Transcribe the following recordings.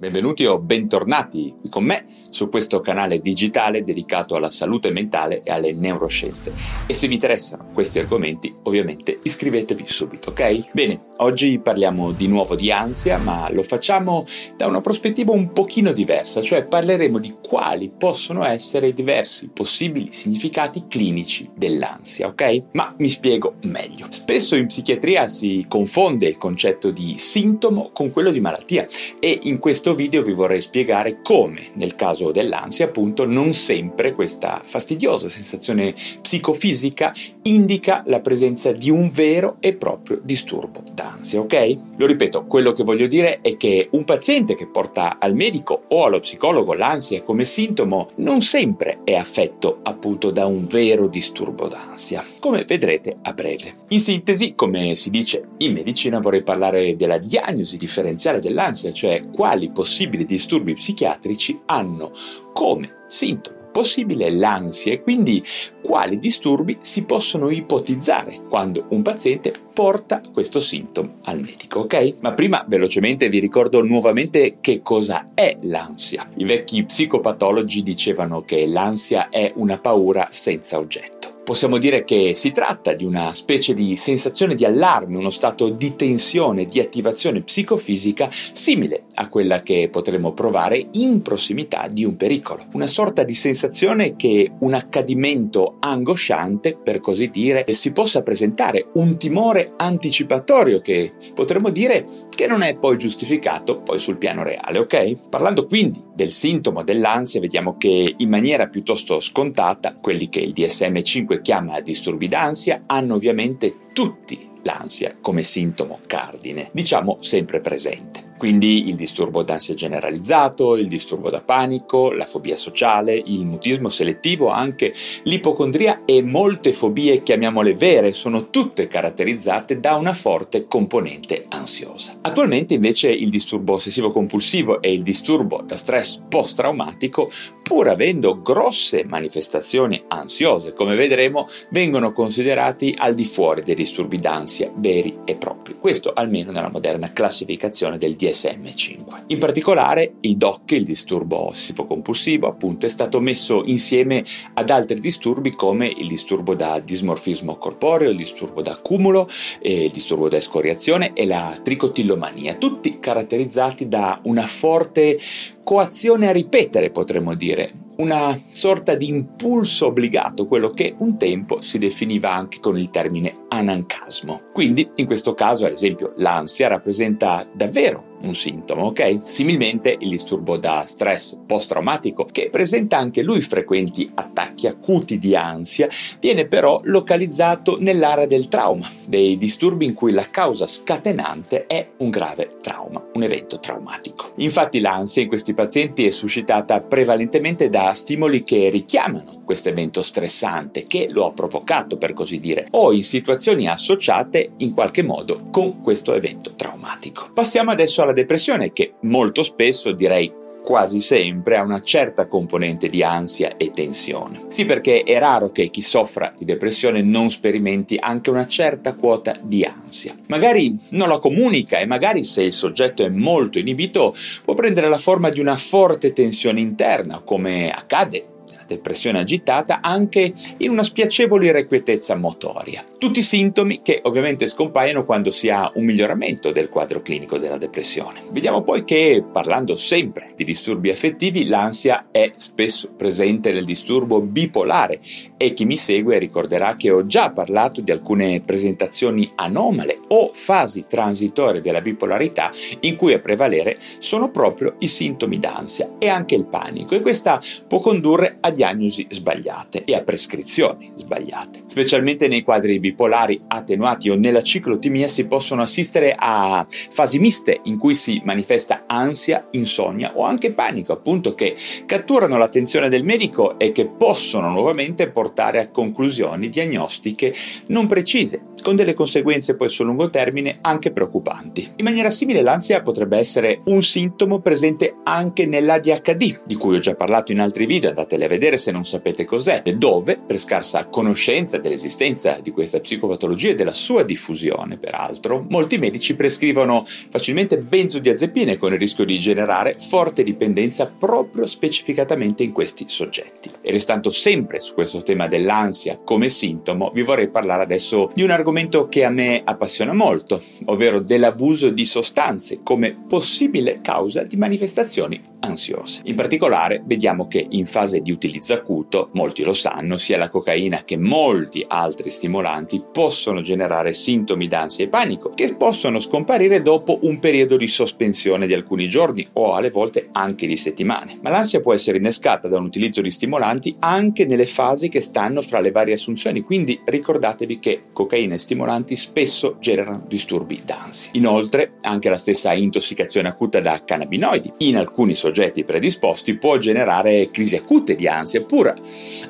Benvenuti o bentornati qui con me su questo canale digitale dedicato alla salute mentale e alle neuroscienze. E se vi interessano questi argomenti, ovviamente iscrivetevi subito, ok? Bene, oggi parliamo di nuovo di ansia, ma lo facciamo da una prospettiva un pochino diversa, cioè parleremo di quali possono essere i diversi possibili significati clinici dell'ansia, ok? Ma mi spiego meglio. Spesso in psichiatria si confonde il concetto di sintomo con quello di malattia e in questo questo video vi vorrei spiegare come, nel caso dell'ansia, appunto, non sempre questa fastidiosa sensazione psicofisica indica la presenza di un vero e proprio disturbo d'ansia, ok? Lo ripeto, quello che voglio dire è che un paziente che porta al medico o allo psicologo l'ansia come sintomo non sempre è affetto appunto da un vero disturbo d'ansia, come vedrete a breve. In sintesi, come si dice in medicina, vorrei parlare della diagnosi differenziale dell'ansia, cioè quali possibili disturbi psichiatrici hanno come sintomo possibile l'ansia e quindi quali disturbi si possono ipotizzare quando un paziente porta questo sintomo al medico, ok? Ma prima velocemente vi ricordo nuovamente che cosa è l'ansia. I vecchi psicopatologi dicevano che l'ansia è una paura senza oggetto. Possiamo dire che si tratta di una specie di sensazione di allarme, uno stato di tensione, di attivazione psicofisica simile a quella che potremmo provare in prossimità di un pericolo. Una sorta di sensazione che un accadimento angosciante, per così dire, si possa presentare, un timore anticipatorio che potremmo dire che non è poi giustificato poi sul piano reale, ok? Parlando quindi del sintomo dell'ansia, vediamo che in maniera piuttosto scontata quelli che il DSM-5 chiama disturbi d'ansia hanno ovviamente tutti l'ansia come sintomo cardine, diciamo sempre presente. Quindi il disturbo d'ansia generalizzato, il disturbo da panico, la fobia sociale, il mutismo selettivo, anche l'ipocondria e molte fobie, chiamiamole vere, sono tutte caratterizzate da una forte componente ansiosa. Attualmente invece il disturbo ossessivo compulsivo e il disturbo da stress post-traumatico, pur avendo grosse manifestazioni ansiose, come vedremo, vengono considerati al di fuori dei disturbi d'ansia veri e propri. Questo almeno nella moderna classificazione del DSM DSM-5. In particolare il DOC, il disturbo ossessivo-compulsivo, appunto, è stato messo insieme ad altri disturbi come il disturbo da dismorfismo corporeo, il disturbo da accumulo, il disturbo da escoriazione e la tricotillomania, tutti caratterizzati da una forte coazione a ripetere, potremmo dire, una sorta di impulso obbligato, quello che un tempo si definiva anche con il termine anancasmo. Quindi, in questo caso, ad esempio, l'ansia rappresenta davvero un sintomo, ok? Similmente il disturbo da stress post-traumatico, che presenta anche lui frequenti attacchi acuti di ansia, viene però localizzato nell'area del trauma, dei disturbi in cui la causa scatenante è un grave trauma, un evento traumatico. Infatti l'ansia in questi pazienti è suscitata prevalentemente da stimoli che richiamano questo evento stressante che lo ha provocato per così dire o in situazioni associate in qualche modo con questo evento traumatico. Passiamo adesso alla depressione che molto spesso direi quasi sempre ha una certa componente di ansia e tensione. Sì, perché è raro che chi soffra di depressione non sperimenti anche una certa quota di ansia. Magari non la comunica e magari se il soggetto è molto inibito può prendere la forma di una forte tensione interna, come accade depressione agitata anche in una spiacevole irrequietezza motoria. Tutti sintomi che ovviamente scompaiono quando si ha un miglioramento del quadro clinico della depressione. Vediamo poi che, parlando sempre di disturbi affettivi, l'ansia è spesso presente nel disturbo bipolare e chi mi segue ricorderà che ho già parlato di alcune presentazioni anomale o fasi transitorie della bipolarità in cui a prevalere sono proprio i sintomi d'ansia e anche il panico e questa può condurre a diagnosi sbagliate e a prescrizioni sbagliate. Specialmente nei quadri bipolari attenuati o nella ciclotimia si possono assistere a fasi miste in cui si manifesta ansia, insonnia o anche panico, appunto, che catturano l'attenzione del medico e che possono nuovamente portare a conclusioni diagnostiche non precise, con delle conseguenze poi sul lungo termine anche preoccupanti. In maniera simile l'ansia potrebbe essere un sintomo presente anche nell'ADHD, di cui ho già parlato in altri video, andateli a vedere se non sapete cos'è, dove, per scarsa conoscenza dell'esistenza di questa psicopatologia e della sua diffusione, peraltro, molti medici prescrivono facilmente benzodiazepine con il rischio di generare forte dipendenza proprio specificatamente in questi soggetti. E restando sempre su questo tema dell'ansia come sintomo, vi vorrei parlare adesso di un argomento che a me appassiona molto, ovvero dell'abuso di sostanze come possibile causa di manifestazioni ansiose. In particolare vediamo che in fase di utilizzo acuto, molti lo sanno, sia la cocaina che molti altri stimolanti possono generare sintomi d'ansia e panico che possono scomparire dopo un periodo di sospensione di alcuni giorni o alle volte anche di settimane. Ma l'ansia può essere innescata da un utilizzo di stimolanti anche nelle fasi che stanno fra le varie assunzioni, quindi ricordatevi che cocaina e stimolanti spesso generano disturbi d'ansia. Inoltre, anche la stessa intossicazione acuta da cannabinoidi in alcuni soggetti predisposti può generare crisi acute di ansia pura,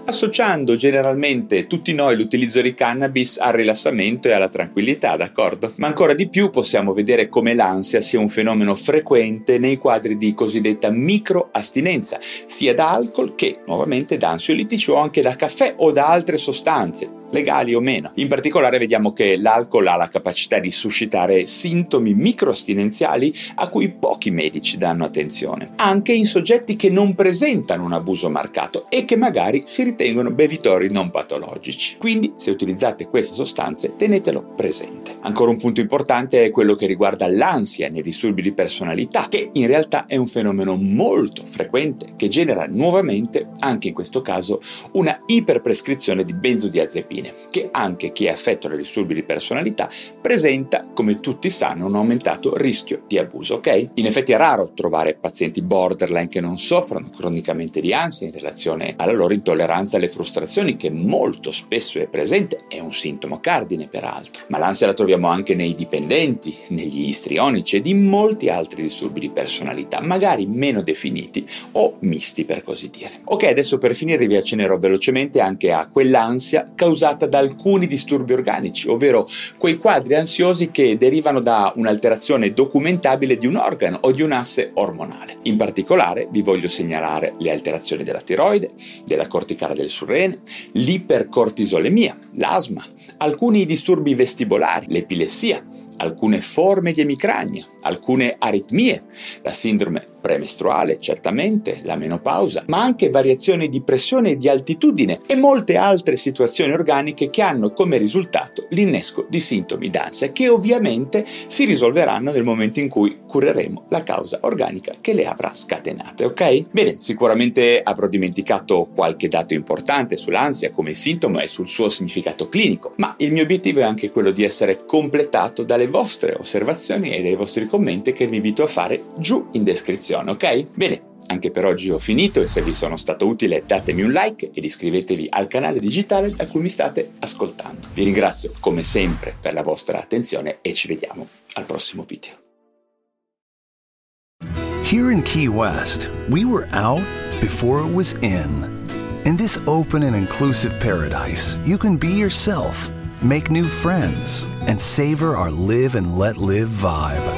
associando generalmente tutti noi l'utilizzo di cannabis al rilassamento e alla tranquillità, d'accordo? Ma ancora di più possiamo vedere come l'ansia sia un fenomeno frequente nei quadri di cosiddetta microastinenza, sia da alcol che nuovamente da ansiolitici o anche da caffè o da altre sostanze, legali o meno. In particolare vediamo che l'alcol ha la capacità di suscitare sintomi microastinenziali a cui pochi medici danno attenzione, anche in soggetti che non presentano un abuso marcato e che magari si ritengono bevitori non patologici. Quindi, se utilizzate queste sostanze, tenetelo presente. Ancora un punto importante è quello che riguarda l'ansia nei disturbi di personalità, che in realtà è un fenomeno molto frequente che genera nuovamente, anche in questo caso, una iperprescrizione di benzodiazepine discipline, che anche chi è affetto da disturbi di personalità presenta, come tutti sanno, un aumentato rischio di abuso, ok? In effetti è raro trovare pazienti borderline che non soffrono cronicamente di ansia in relazione alla loro intolleranza alle frustrazioni, che molto spesso è presente, è un sintomo cardine peraltro. Ma l'ansia la troviamo anche nei dipendenti, negli istrionici ed in molti altri disturbi di personalità, magari meno definiti o misti per così dire. Ok, adesso per finire vi accennerò velocemente anche a quell'ansia causata causata da alcuni disturbi organici, ovvero quei quadri ansiosi che derivano da un'alterazione documentabile di un organo o di un asse ormonale. In particolare vi voglio segnalare le alterazioni della tiroide, della corticale del surrene, l'ipercortisolemia, l'asma, alcuni disturbi vestibolari, l'epilessia, alcune forme di emicrania, alcune aritmie, la sindrome premestruale, certamente, la menopausa, ma anche variazioni di pressione e di altitudine e molte altre situazioni organiche che hanno come risultato l'innesco di sintomi d'ansia che ovviamente si risolveranno nel momento in cui cureremo la causa organica che le avrà scatenate, ok? Bene, sicuramente avrò dimenticato qualche dato importante sull'ansia come sintomo e sul suo significato clinico, ma il mio obiettivo è anche quello di essere completato dalle vostre osservazioni e dai vostri commenti che vi invito a fare giù in descrizione, ok? Bene, anche per oggi ho finito e se vi sono stato utile datemi un like ed iscrivetevi al canale digitale da cui mi state ascoltando. Vi ringrazio come sempre per la vostra attenzione e ci vediamo al prossimo video. Here in Key West, we were out before it was in. In this open and inclusive paradise, you can be yourself, make new friends, and savor our live and let live vibe.